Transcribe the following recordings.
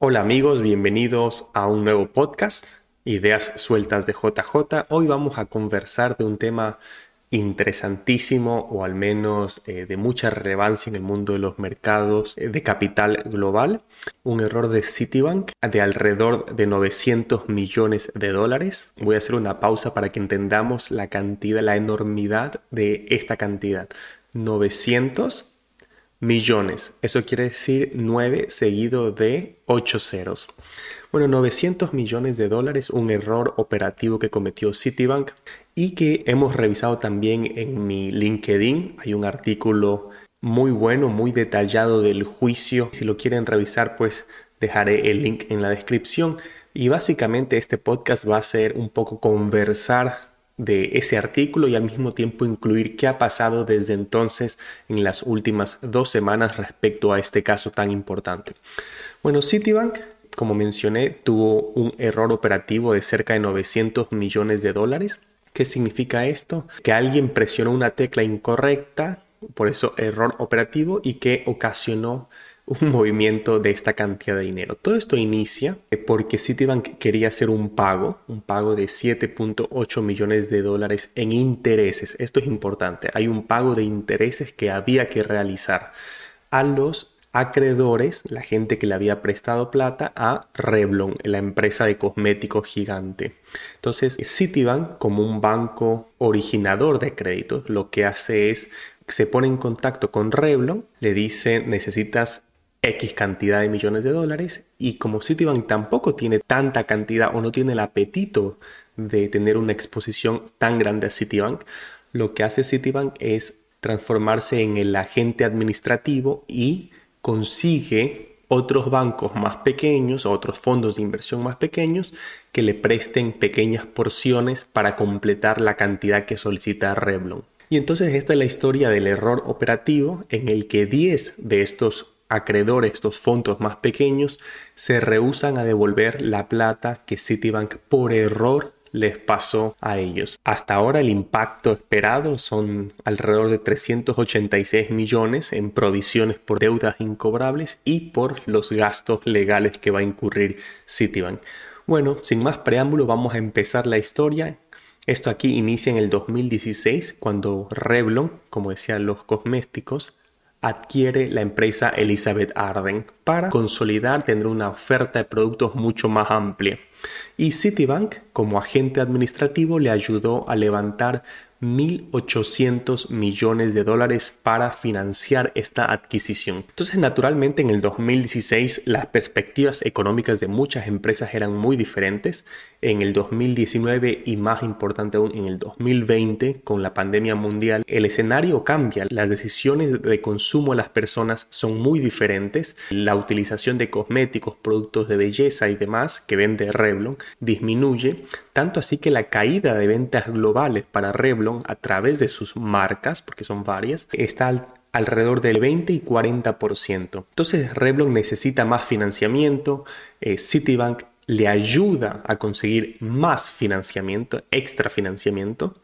Hola amigos, bienvenidos a un nuevo podcast, Ideas Sueltas de JJ. Hoy vamos a conversar de un tema interesantísimo o al menos eh, de mucha relevancia en el mundo de los mercados eh, de capital global. Un error de Citibank de alrededor de 900 millones de dólares. Voy a hacer una pausa para que entendamos la cantidad, la enormidad de esta cantidad. 900 millones. Eso quiere decir 9 seguido de 8 ceros. Bueno, 900 millones de dólares, un error operativo que cometió Citibank y que hemos revisado también en mi LinkedIn. Hay un artículo muy bueno, muy detallado del juicio. Si lo quieren revisar, pues dejaré el link en la descripción. Y básicamente este podcast va a ser un poco conversar de ese artículo y al mismo tiempo incluir qué ha pasado desde entonces en las últimas dos semanas respecto a este caso tan importante. Bueno, Citibank, como mencioné, tuvo un error operativo de cerca de 900 millones de dólares. ¿Qué significa esto? Que alguien presionó una tecla incorrecta, por eso error operativo, y que ocasionó un movimiento de esta cantidad de dinero. Todo esto inicia porque Citibank quería hacer un pago, un pago de 7.8 millones de dólares en intereses. Esto es importante. Hay un pago de intereses que había que realizar a los acreedores, la gente que le había prestado plata a Revlon, la empresa de cosméticos gigante. Entonces, Citibank, como un banco originador de créditos, lo que hace es se pone en contacto con Revlon, le dice necesitas X cantidad de millones de dólares y como Citibank tampoco tiene tanta cantidad o no tiene el apetito de tener una exposición tan grande a Citibank, lo que hace Citibank es transformarse en el agente administrativo y consigue otros bancos más pequeños, otros fondos de inversión más pequeños que le presten pequeñas porciones para completar la cantidad que solicita Revlon. Y entonces esta es la historia del error operativo en el que 10 de estos acreedores, estos fondos más pequeños, se rehusan a devolver la plata que Citibank por error les pasó a ellos. Hasta ahora el impacto esperado son alrededor de 386 millones en provisiones por deudas incobrables y por los gastos legales que va a incurrir Citibank. Bueno, sin más preámbulo vamos a empezar la historia. Esto aquí inicia en el 2016 cuando Revlon, como decían los cosméticos, adquiere la empresa Elizabeth Arden para consolidar, tener una oferta de productos mucho más amplia. Y Citibank, como agente administrativo, le ayudó a levantar 1.800 millones de dólares para financiar esta adquisición. Entonces, naturalmente, en el 2016 las perspectivas económicas de muchas empresas eran muy diferentes. En el 2019 y más importante aún, en el 2020, con la pandemia mundial, el escenario cambia. Las decisiones de consumo de las personas son muy diferentes. La utilización de cosméticos, productos de belleza y demás que vende Revlon disminuye, tanto así que la caída de ventas globales para Revlon a través de sus marcas, porque son varias, está alrededor del 20 y 40%. Entonces Revlon necesita más financiamiento, eh, Citibank le ayuda a conseguir más financiamiento, extra financiamiento,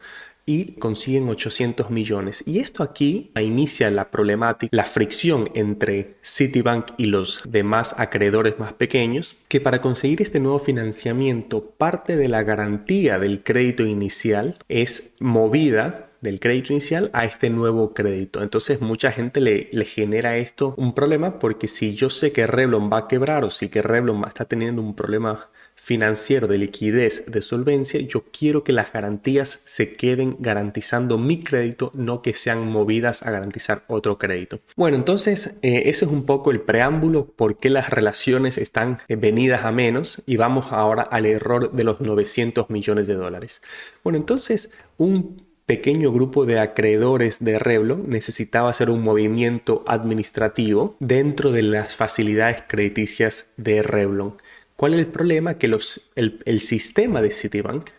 y consiguen 800 millones. Y esto aquí inicia la problemática, la fricción entre Citibank y los demás acreedores más pequeños, que para conseguir este nuevo financiamiento, parte de la garantía del crédito inicial es movida del crédito inicial a este nuevo crédito. Entonces mucha gente le, genera esto un problema porque si yo sé que Revlon va a quebrar o si que Revlon está teniendo un problema financiero, de liquidez, de solvencia, yo quiero que las garantías se queden garantizando mi crédito, no que sean movidas a garantizar otro crédito. Bueno, entonces eh, ese es un poco el preámbulo, por qué las relaciones están eh, venidas a menos y vamos ahora al error de los 900 millones de dólares. Bueno, entonces un pequeño grupo de acreedores de Revlon necesitaba hacer un movimiento administrativo dentro de las facilidades crediticias de Revlon. ¿Cuál es el problema? Que los, el, sistema de Citibank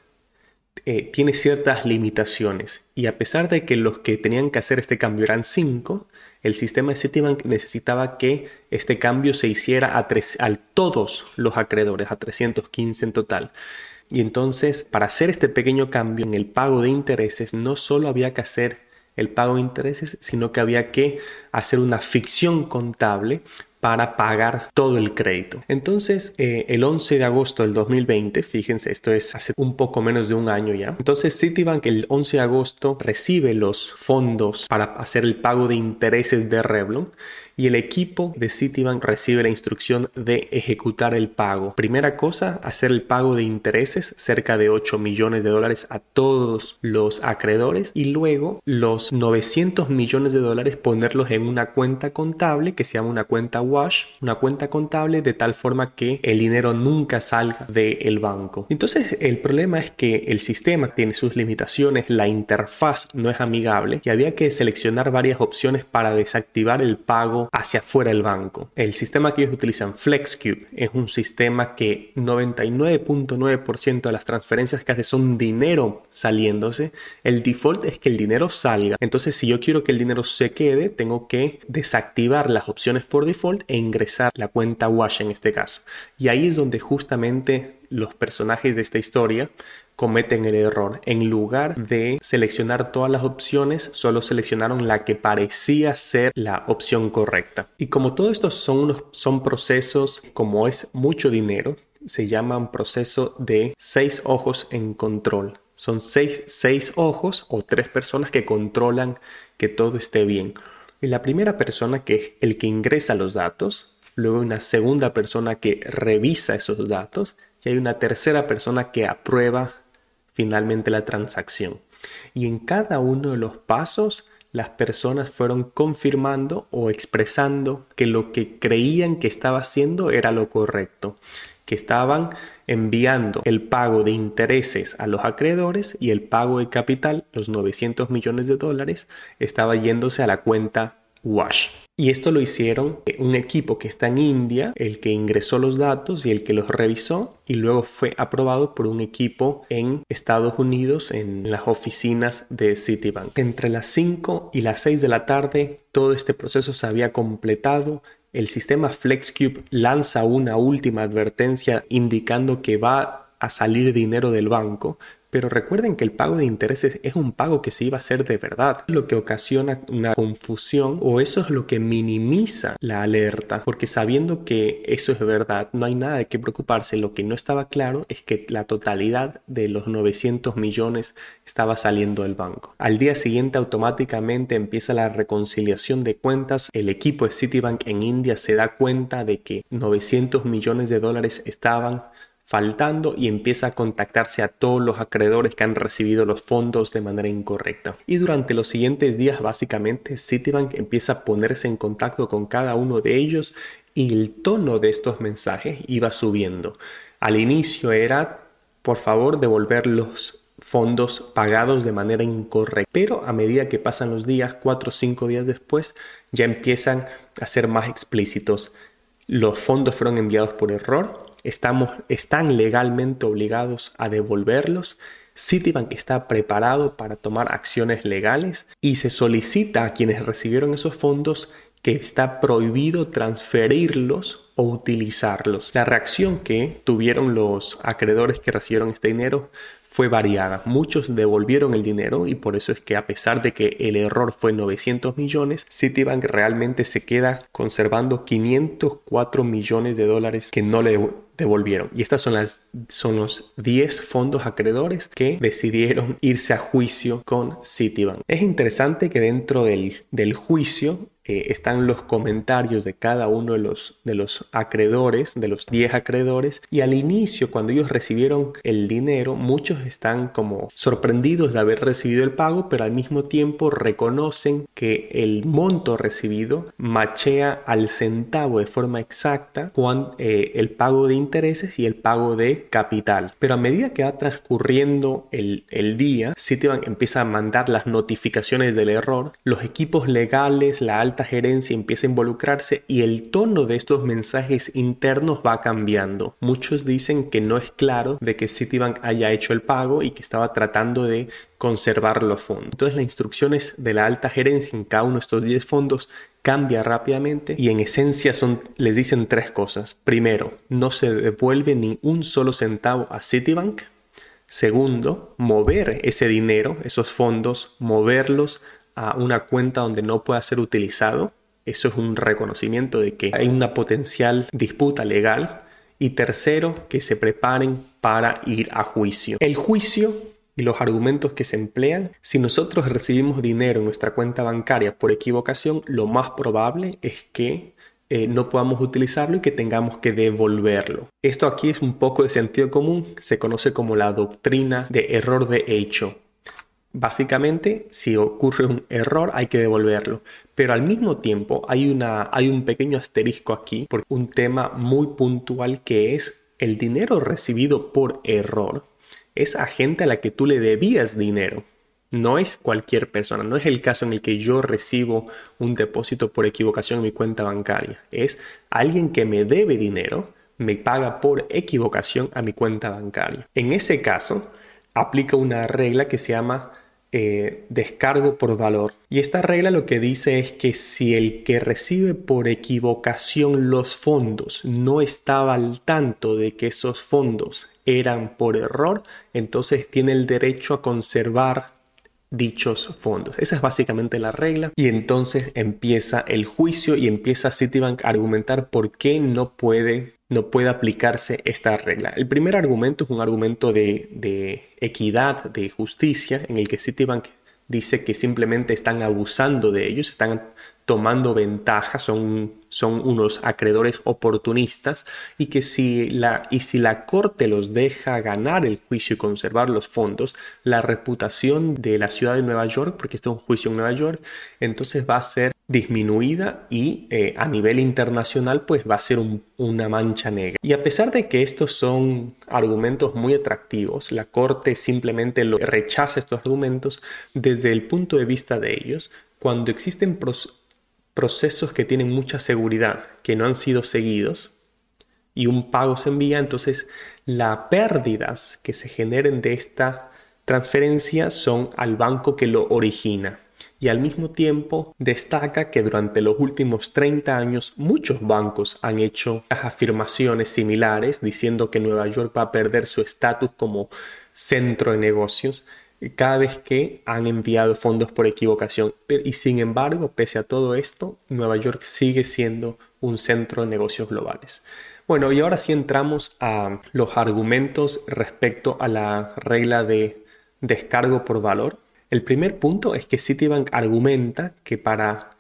eh, tiene ciertas limitaciones y a pesar de que los que tenían que hacer este cambio eran cinco, el sistema de Citibank necesitaba que este cambio se hiciera a, a todos los acreedores, a 315 en total. Y entonces, para hacer este pequeño cambio en el pago de intereses, no solo había que hacer el pago de intereses, sino que había que hacer una ficción contable para pagar todo el crédito. Entonces, eh, el 11 de agosto del 2020, fíjense, esto es hace un poco menos de un año ya. Entonces, Citibank el 11 de agosto recibe los fondos para hacer el pago de intereses de Revlon y el equipo de Citibank recibe la instrucción de ejecutar el pago. Primera cosa, hacer el pago de intereses, cerca de 8 millones de dólares a todos los acreedores y luego los 900 millones de dólares ponerlos en una cuenta contable que se llama una cuenta wash, una cuenta contable de tal forma que el dinero nunca salga del banco. Entonces el problema es que el sistema tiene sus limitaciones, la interfaz no es amigable y había que seleccionar varias opciones para desactivar el pago hacia afuera del banco. El sistema que ellos utilizan, FlexCube, es un sistema que 99.9% de las transferencias que hace son dinero saliéndose. El default es que el dinero salga. Entonces, si yo quiero que el dinero se quede, tengo que desactivar las opciones por default e ingresar la cuenta Wash en este caso. Y ahí es donde justamente los personajes de esta historia cometen el error. En lugar de seleccionar todas las opciones, solo seleccionaron la que parecía ser la opción correcta. Y como todo esto son, unos, son procesos, como es mucho dinero, se llaman proceso de seis ojos en control. Son seis, seis ojos o tres personas que controlan que todo esté bien. Y la primera persona que es el que ingresa los datos, luego una segunda persona que revisa esos datos y hay una tercera persona que aprueba finalmente la transacción. Y en cada uno de los pasos las personas fueron confirmando o expresando que lo que creían que estaba haciendo era lo correcto, que estaban enviando el pago de intereses a los acreedores y el pago de capital, los 900 millones de dólares, estaba yéndose a la cuenta Wash. Y esto lo hicieron un equipo que está en India, el que ingresó los datos y el que los revisó, y luego fue aprobado por un equipo en Estados Unidos, en las oficinas de Citibank. Entre las 5 y las 6 de la tarde, todo este proceso se había completado. El sistema FlexCube lanza una última advertencia indicando que va a salir dinero del banco, pero recuerden que el pago de intereses es un pago que se iba a hacer de verdad, lo que ocasiona una confusión o eso es lo que minimiza la alerta, porque sabiendo que eso es verdad, no hay nada de qué preocuparse. Lo que no estaba claro es que la totalidad de los 900 millones estaba saliendo del banco. Al día siguiente automáticamente empieza la reconciliación de cuentas. El equipo de Citibank en India se da cuenta de que 900 millones de dólares estaban faltando y empieza a contactarse a todos los acreedores que han recibido los fondos de manera incorrecta. Y durante los siguientes días básicamente Citibank empieza a ponerse en contacto con cada uno de ellos y el tono de estos mensajes iba subiendo. Al inicio era por favor devolver los fondos pagados de manera incorrecta. Pero a medida que pasan los días, cuatro o cinco días después, ya empiezan a ser más explícitos. Los fondos fueron enviados por error, estamos, están legalmente obligados a devolverlos. Citibank está preparado para tomar acciones legales y se solicita a quienes recibieron esos fondos que está prohibido transferirlos o utilizarlos. La reacción que tuvieron los acreedores que recibieron este dinero fue variada. Muchos devolvieron el dinero y por eso es que a pesar de que el error fue 900 millones, Citibank realmente se queda conservando 504 millones de dólares que no le devolvieron. Y estas son, las, son los 10 fondos acreedores que decidieron irse a juicio con Citibank. Es interesante que dentro del, del juicio eh, están los comentarios de cada uno de los, de los acreedores, de los 10 acreedores, y al inicio, cuando ellos recibieron el dinero, muchos están como sorprendidos de haber recibido el pago, pero al mismo tiempo reconocen que el monto recibido machea al centavo de forma exacta con eh, el pago de intereses y el pago de capital. Pero a medida que va transcurriendo el, el día, Citibank empieza a mandar las notificaciones del error, los equipos legales, la alta gerencia empieza a involucrarse y el tono de estos mensajes internos va cambiando. Muchos dicen que no es claro de que Citibank haya hecho el pago y que estaba tratando de conservar los fondos. Entonces las instrucciones de la alta gerencia en cada uno de estos 10 fondos cambia rápidamente y en esencia les dicen tres cosas. Primero, no se devuelve ni un solo centavo a Citibank. Segundo, mover ese dinero, esos fondos, moverlos a una cuenta donde no pueda ser utilizado. Eso es un reconocimiento de que hay una potencial disputa legal. Y tercero, que se preparen para ir a juicio. El juicio y los argumentos que se emplean, si nosotros recibimos dinero en nuestra cuenta bancaria por equivocación, lo más probable es que eh, no podamos utilizarlo y que tengamos que devolverlo. Esto aquí es un poco de sentido común, se conoce como la doctrina de error de hecho. Básicamente, si ocurre un error hay que devolverlo, pero al mismo tiempo hay, una, hay un pequeño asterisco aquí por un tema muy puntual que es el dinero recibido por error. Es a gente a la que tú le debías dinero. No es cualquier persona, no es el caso en el que yo recibo un depósito por equivocación en mi cuenta bancaria. Es alguien que me debe dinero, me paga por equivocación a mi cuenta bancaria. En ese caso, aplica una regla que se llama eh, descargo por valor. Y esta regla lo que dice es que si el que recibe por equivocación los fondos no estaba al tanto de que esos fondos eran por error, entonces tiene el derecho a conservar dichos fondos. Esa es básicamente la regla. Y entonces empieza el juicio y empieza Citibank a argumentar por qué no puede, no puede aplicarse esta regla. El primer argumento es un argumento de, de equidad, de justicia, en el que Citibank dice que simplemente están abusando de ellos, están tomando ventaja, son, son unos acreedores oportunistas y que si la, y si la corte los deja ganar el juicio y conservar los fondos, la reputación de la ciudad de Nueva York, porque este es un juicio en Nueva York, entonces va a ser disminuida y eh, a nivel internacional pues va a ser una mancha negra. Y a pesar de que estos son argumentos muy atractivos, la corte simplemente lo rechaza estos argumentos desde el punto de vista de ellos, cuando existen procesos que tienen mucha seguridad, que no han sido seguidos, y un pago se envía, entonces las pérdidas que se generen de esta transferencia son al banco que lo origina. Y al mismo tiempo destaca que durante los últimos 30 años muchos bancos han hecho afirmaciones similares diciendo que Nueva York va a perder su estatus como centro de negocios cada vez que han enviado fondos por equivocación. Y sin embargo, pese a todo esto, Nueva York sigue siendo un centro de negocios globales. Bueno, y ahora sí entramos a los argumentos respecto a la regla de descargo por valor. El primer punto es que Citibank argumenta que para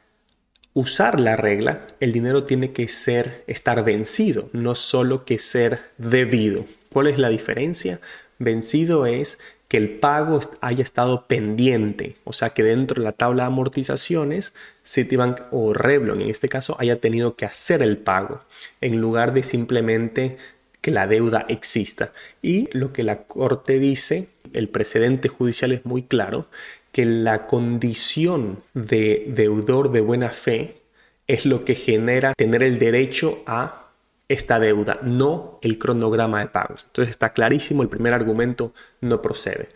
usar la regla, el dinero tiene que ser estar vencido, no solo que ser debido. ¿Cuál es la diferencia? Vencido es que el pago haya estado pendiente, o sea que dentro de la tabla de amortizaciones, Citibank o Revlon en este caso haya tenido que hacer el pago en lugar de simplemente que la deuda exista. Y lo que la Corte dice, el precedente judicial es muy claro, que la condición de deudor de buena fe es lo que genera tener el derecho a esta deuda, no el cronograma de pagos. Entonces está clarísimo, el primer argumento no procede.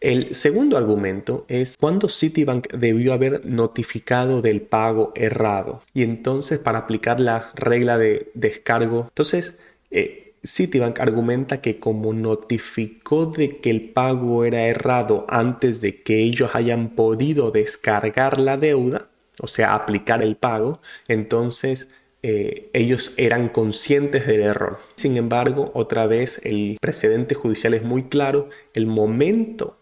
El segundo argumento es cuando Citibank debió haber notificado del pago errado. Y entonces para aplicar la regla de descargo, entonces eh, Citibank argumenta que como notificó de que el pago era errado antes de que ellos hayan podido descargar la deuda, o sea, aplicar el pago, entonces eh, ellos eran conscientes del error. Sin embargo, otra vez el precedente judicial es muy claro, el momento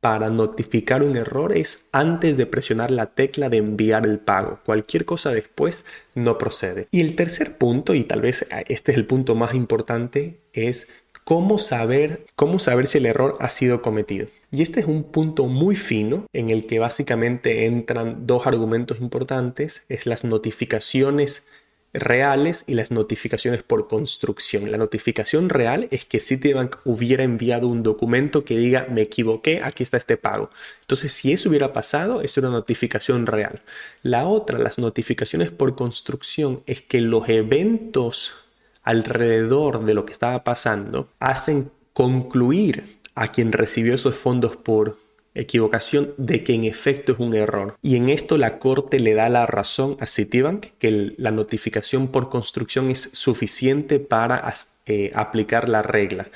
para notificar un error es antes de presionar la tecla de enviar el pago. Cualquier cosa después no procede. Y el tercer punto, y tal vez este es el punto más importante, es cómo saber, cómo saber si el error ha sido cometido. Y este es un punto muy fino en el que básicamente entran dos argumentos importantes, es las notificaciones reales y las notificaciones por construcción. La notificación real es que Citibank hubiera enviado un documento que diga me equivoqué, aquí está este pago. Entonces, si eso hubiera pasado, es una notificación real. La otra, las notificaciones por construcción, es que los eventos alrededor de lo que estaba pasando hacen concluir a quien recibió esos fondos por equivocación de que en efecto es un error. Y en esto la Corte le da la razón a Citibank que la notificación por construcción es suficiente para eh, aplicar la regla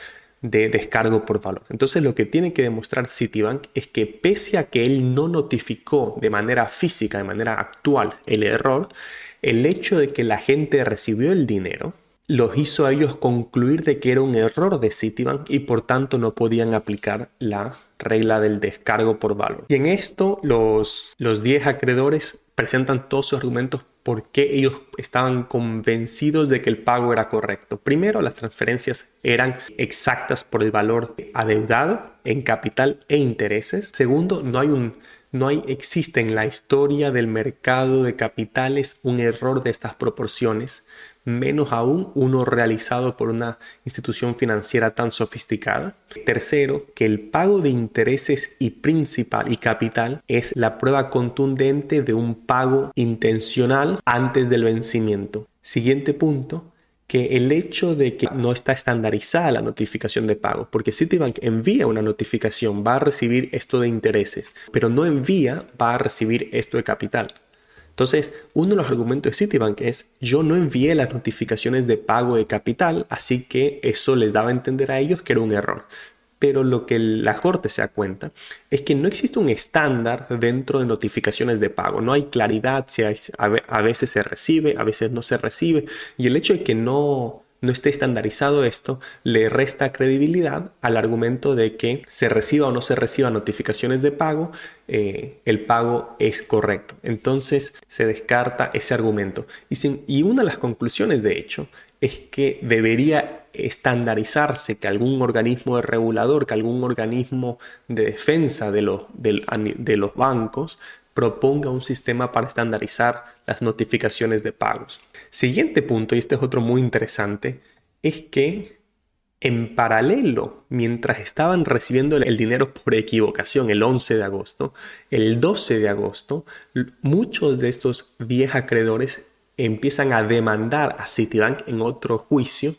de descargo por valor. Entonces lo que tiene que demostrar Citibank es que pese a que él no notificó de manera física, de manera actual el error, el hecho de que la gente recibió el dinero los hizo a ellos concluir de que era un error de Citibank y por tanto no podían aplicar la regla del descargo por valor. Y en esto los, los 10 acreedores presentan todos sus argumentos por qué ellos estaban convencidos de que el pago era correcto. Primero, las transferencias eran exactas por el valor adeudado en capital e intereses. Segundo, no hay un no hay, existe en la historia del mercado de capitales un error de estas proporciones, menos aún uno realizado por una institución financiera tan sofisticada. Tercero, que el pago de intereses y principal y capital es la prueba contundente de un pago intencional antes del vencimiento. Siguiente punto, que el hecho de que no está estandarizada la notificación de pago, porque Citibank envía una notificación, va a recibir esto de intereses, pero no envía, va a recibir esto de capital. Entonces, uno de los argumentos de Citibank es, yo no envié las notificaciones de pago de capital, así que eso les daba a entender a ellos que era un error. Pero lo que la Corte se da cuenta es que no existe un estándar dentro de notificaciones de pago. No hay claridad si a veces se recibe, a veces no se recibe. Y el hecho de que no, no esté estandarizado esto, le resta credibilidad al argumento de que se reciba o no se reciba notificaciones de pago, eh, el pago es correcto. Entonces se descarta ese argumento. Y, y una de las conclusiones, de hecho, es que debería estandarizarse que algún organismo de regulador, que algún organismo de defensa de los, de los bancos proponga un sistema para estandarizar las notificaciones de pagos. Siguiente punto, y este es otro muy interesante, es que en paralelo, mientras estaban recibiendo el dinero por equivocación el 11 de agosto, el 12 de agosto, muchos de estos 10 acreedores empiezan a demandar a Citibank en otro juicio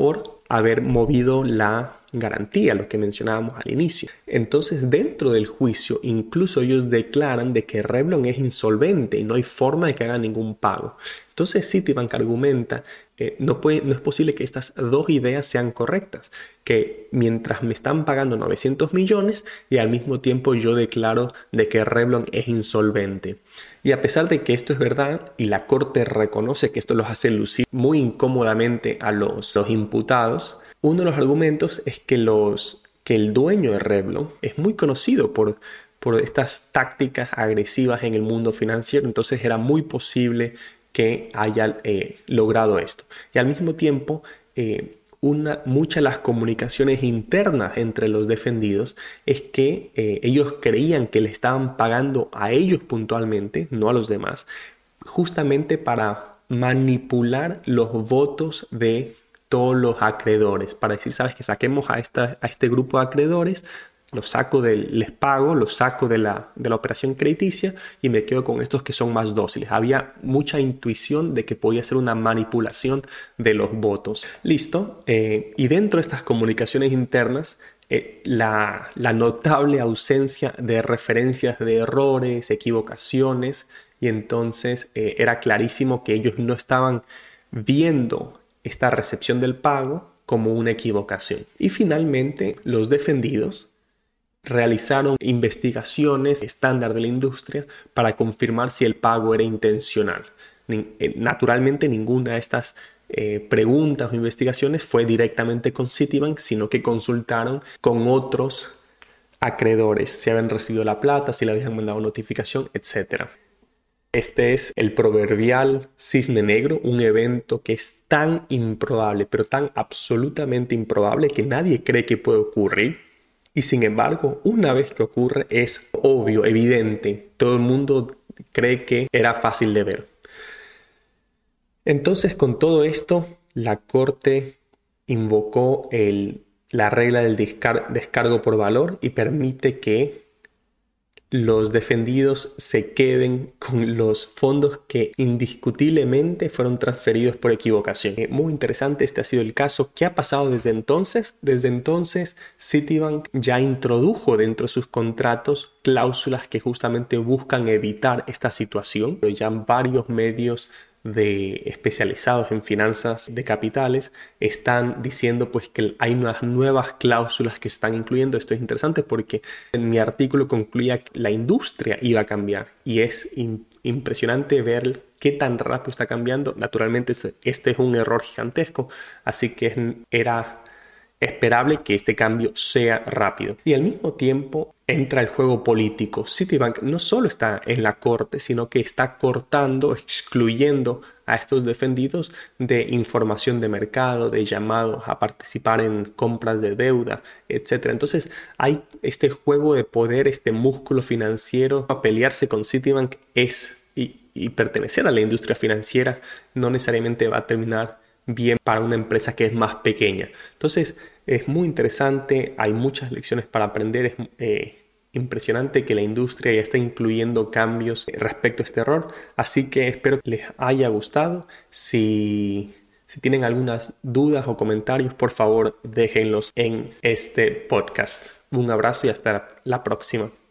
por haber movido la garantía, lo que mencionábamos al inicio. Entonces, dentro del juicio, incluso ellos declaran de que Revlon es insolvente y no hay forma de que haga ningún pago. Entonces Citibank argumenta, eh, no, puede, no es posible que estas dos ideas sean correctas, que mientras me están pagando 900 millones y al mismo tiempo yo declaro de que Revlon es insolvente. Y a pesar de que esto es verdad y la corte reconoce que esto los hace lucir muy incómodamente a los, los imputados, uno de los argumentos es que, los, que el dueño de Revlon es muy conocido por, por estas tácticas agresivas en el mundo financiero, entonces era muy posible que haya eh, logrado esto. Y al mismo tiempo, eh, una, muchas de las comunicaciones internas entre los defendidos es que eh, ellos creían que le estaban pagando a ellos puntualmente, no a los demás, justamente para manipular los votos de todos los acreedores, para decir, sabes que saquemos a, esta, a este grupo de acreedores, los saco del, les pago, los saco de la, de la operación crediticia y me quedo con estos que son más dóciles. Había mucha intuición de que podía ser una manipulación de los votos. Listo. Eh, y dentro de estas comunicaciones internas, eh, la, notable ausencia de referencias de errores, equivocaciones, y entonces eh, era clarísimo que ellos no estaban viendo esta recepción del pago como una equivocación. Y finalmente, los defendidos realizaron investigaciones estándar de la industria para confirmar si el pago era intencional. Eh, naturalmente, ninguna de estas eh, preguntas o investigaciones fue directamente con Citibank, sino que consultaron con otros acreedores, si habían recibido la plata, si le habían mandado notificación, etc. Este es el proverbial cisne negro, un evento que es tan improbable, pero tan absolutamente improbable que nadie cree que puede ocurrir. Y sin embargo, una vez que ocurre es obvio, evidente, todo el mundo cree que era fácil de ver. Entonces, con todo esto, la Corte invocó la regla del descargo por valor y permite que los defendidos se queden con los fondos que indiscutiblemente fueron transferidos por equivocación. Eh, muy interesante, este ha sido el caso. ¿Qué ha pasado desde entonces? Desde entonces, Citibank ya introdujo dentro de sus contratos cláusulas que justamente buscan evitar esta situación. Ya varios medios de especializados en finanzas de capitales están diciendo pues que hay unas nuevas cláusulas que están incluyendo. Esto es interesante porque en mi artículo concluía que la industria iba a cambiar y es impresionante ver qué tan rápido está cambiando. Naturalmente este es un error gigantesco, así que era esperable que este cambio sea rápido. Y al mismo tiempo entra el juego político. Citibank no solo está en la corte, sino que está cortando, excluyendo a estos defendidos de información de mercado, de llamados a participar en compras de deuda, etc. Entonces hay este juego de poder, este músculo financiero. A pelearse con Citibank es y, y pertenecer a la industria financiera no necesariamente va a terminar bien para una empresa que es más pequeña. Entonces, es muy interesante, hay muchas lecciones para aprender, es eh, impresionante que la industria ya está incluyendo cambios respecto a este error, así que espero que les haya gustado. Si, si tienen algunas dudas o comentarios, por favor déjenlos en este podcast. Un abrazo y hasta la próxima.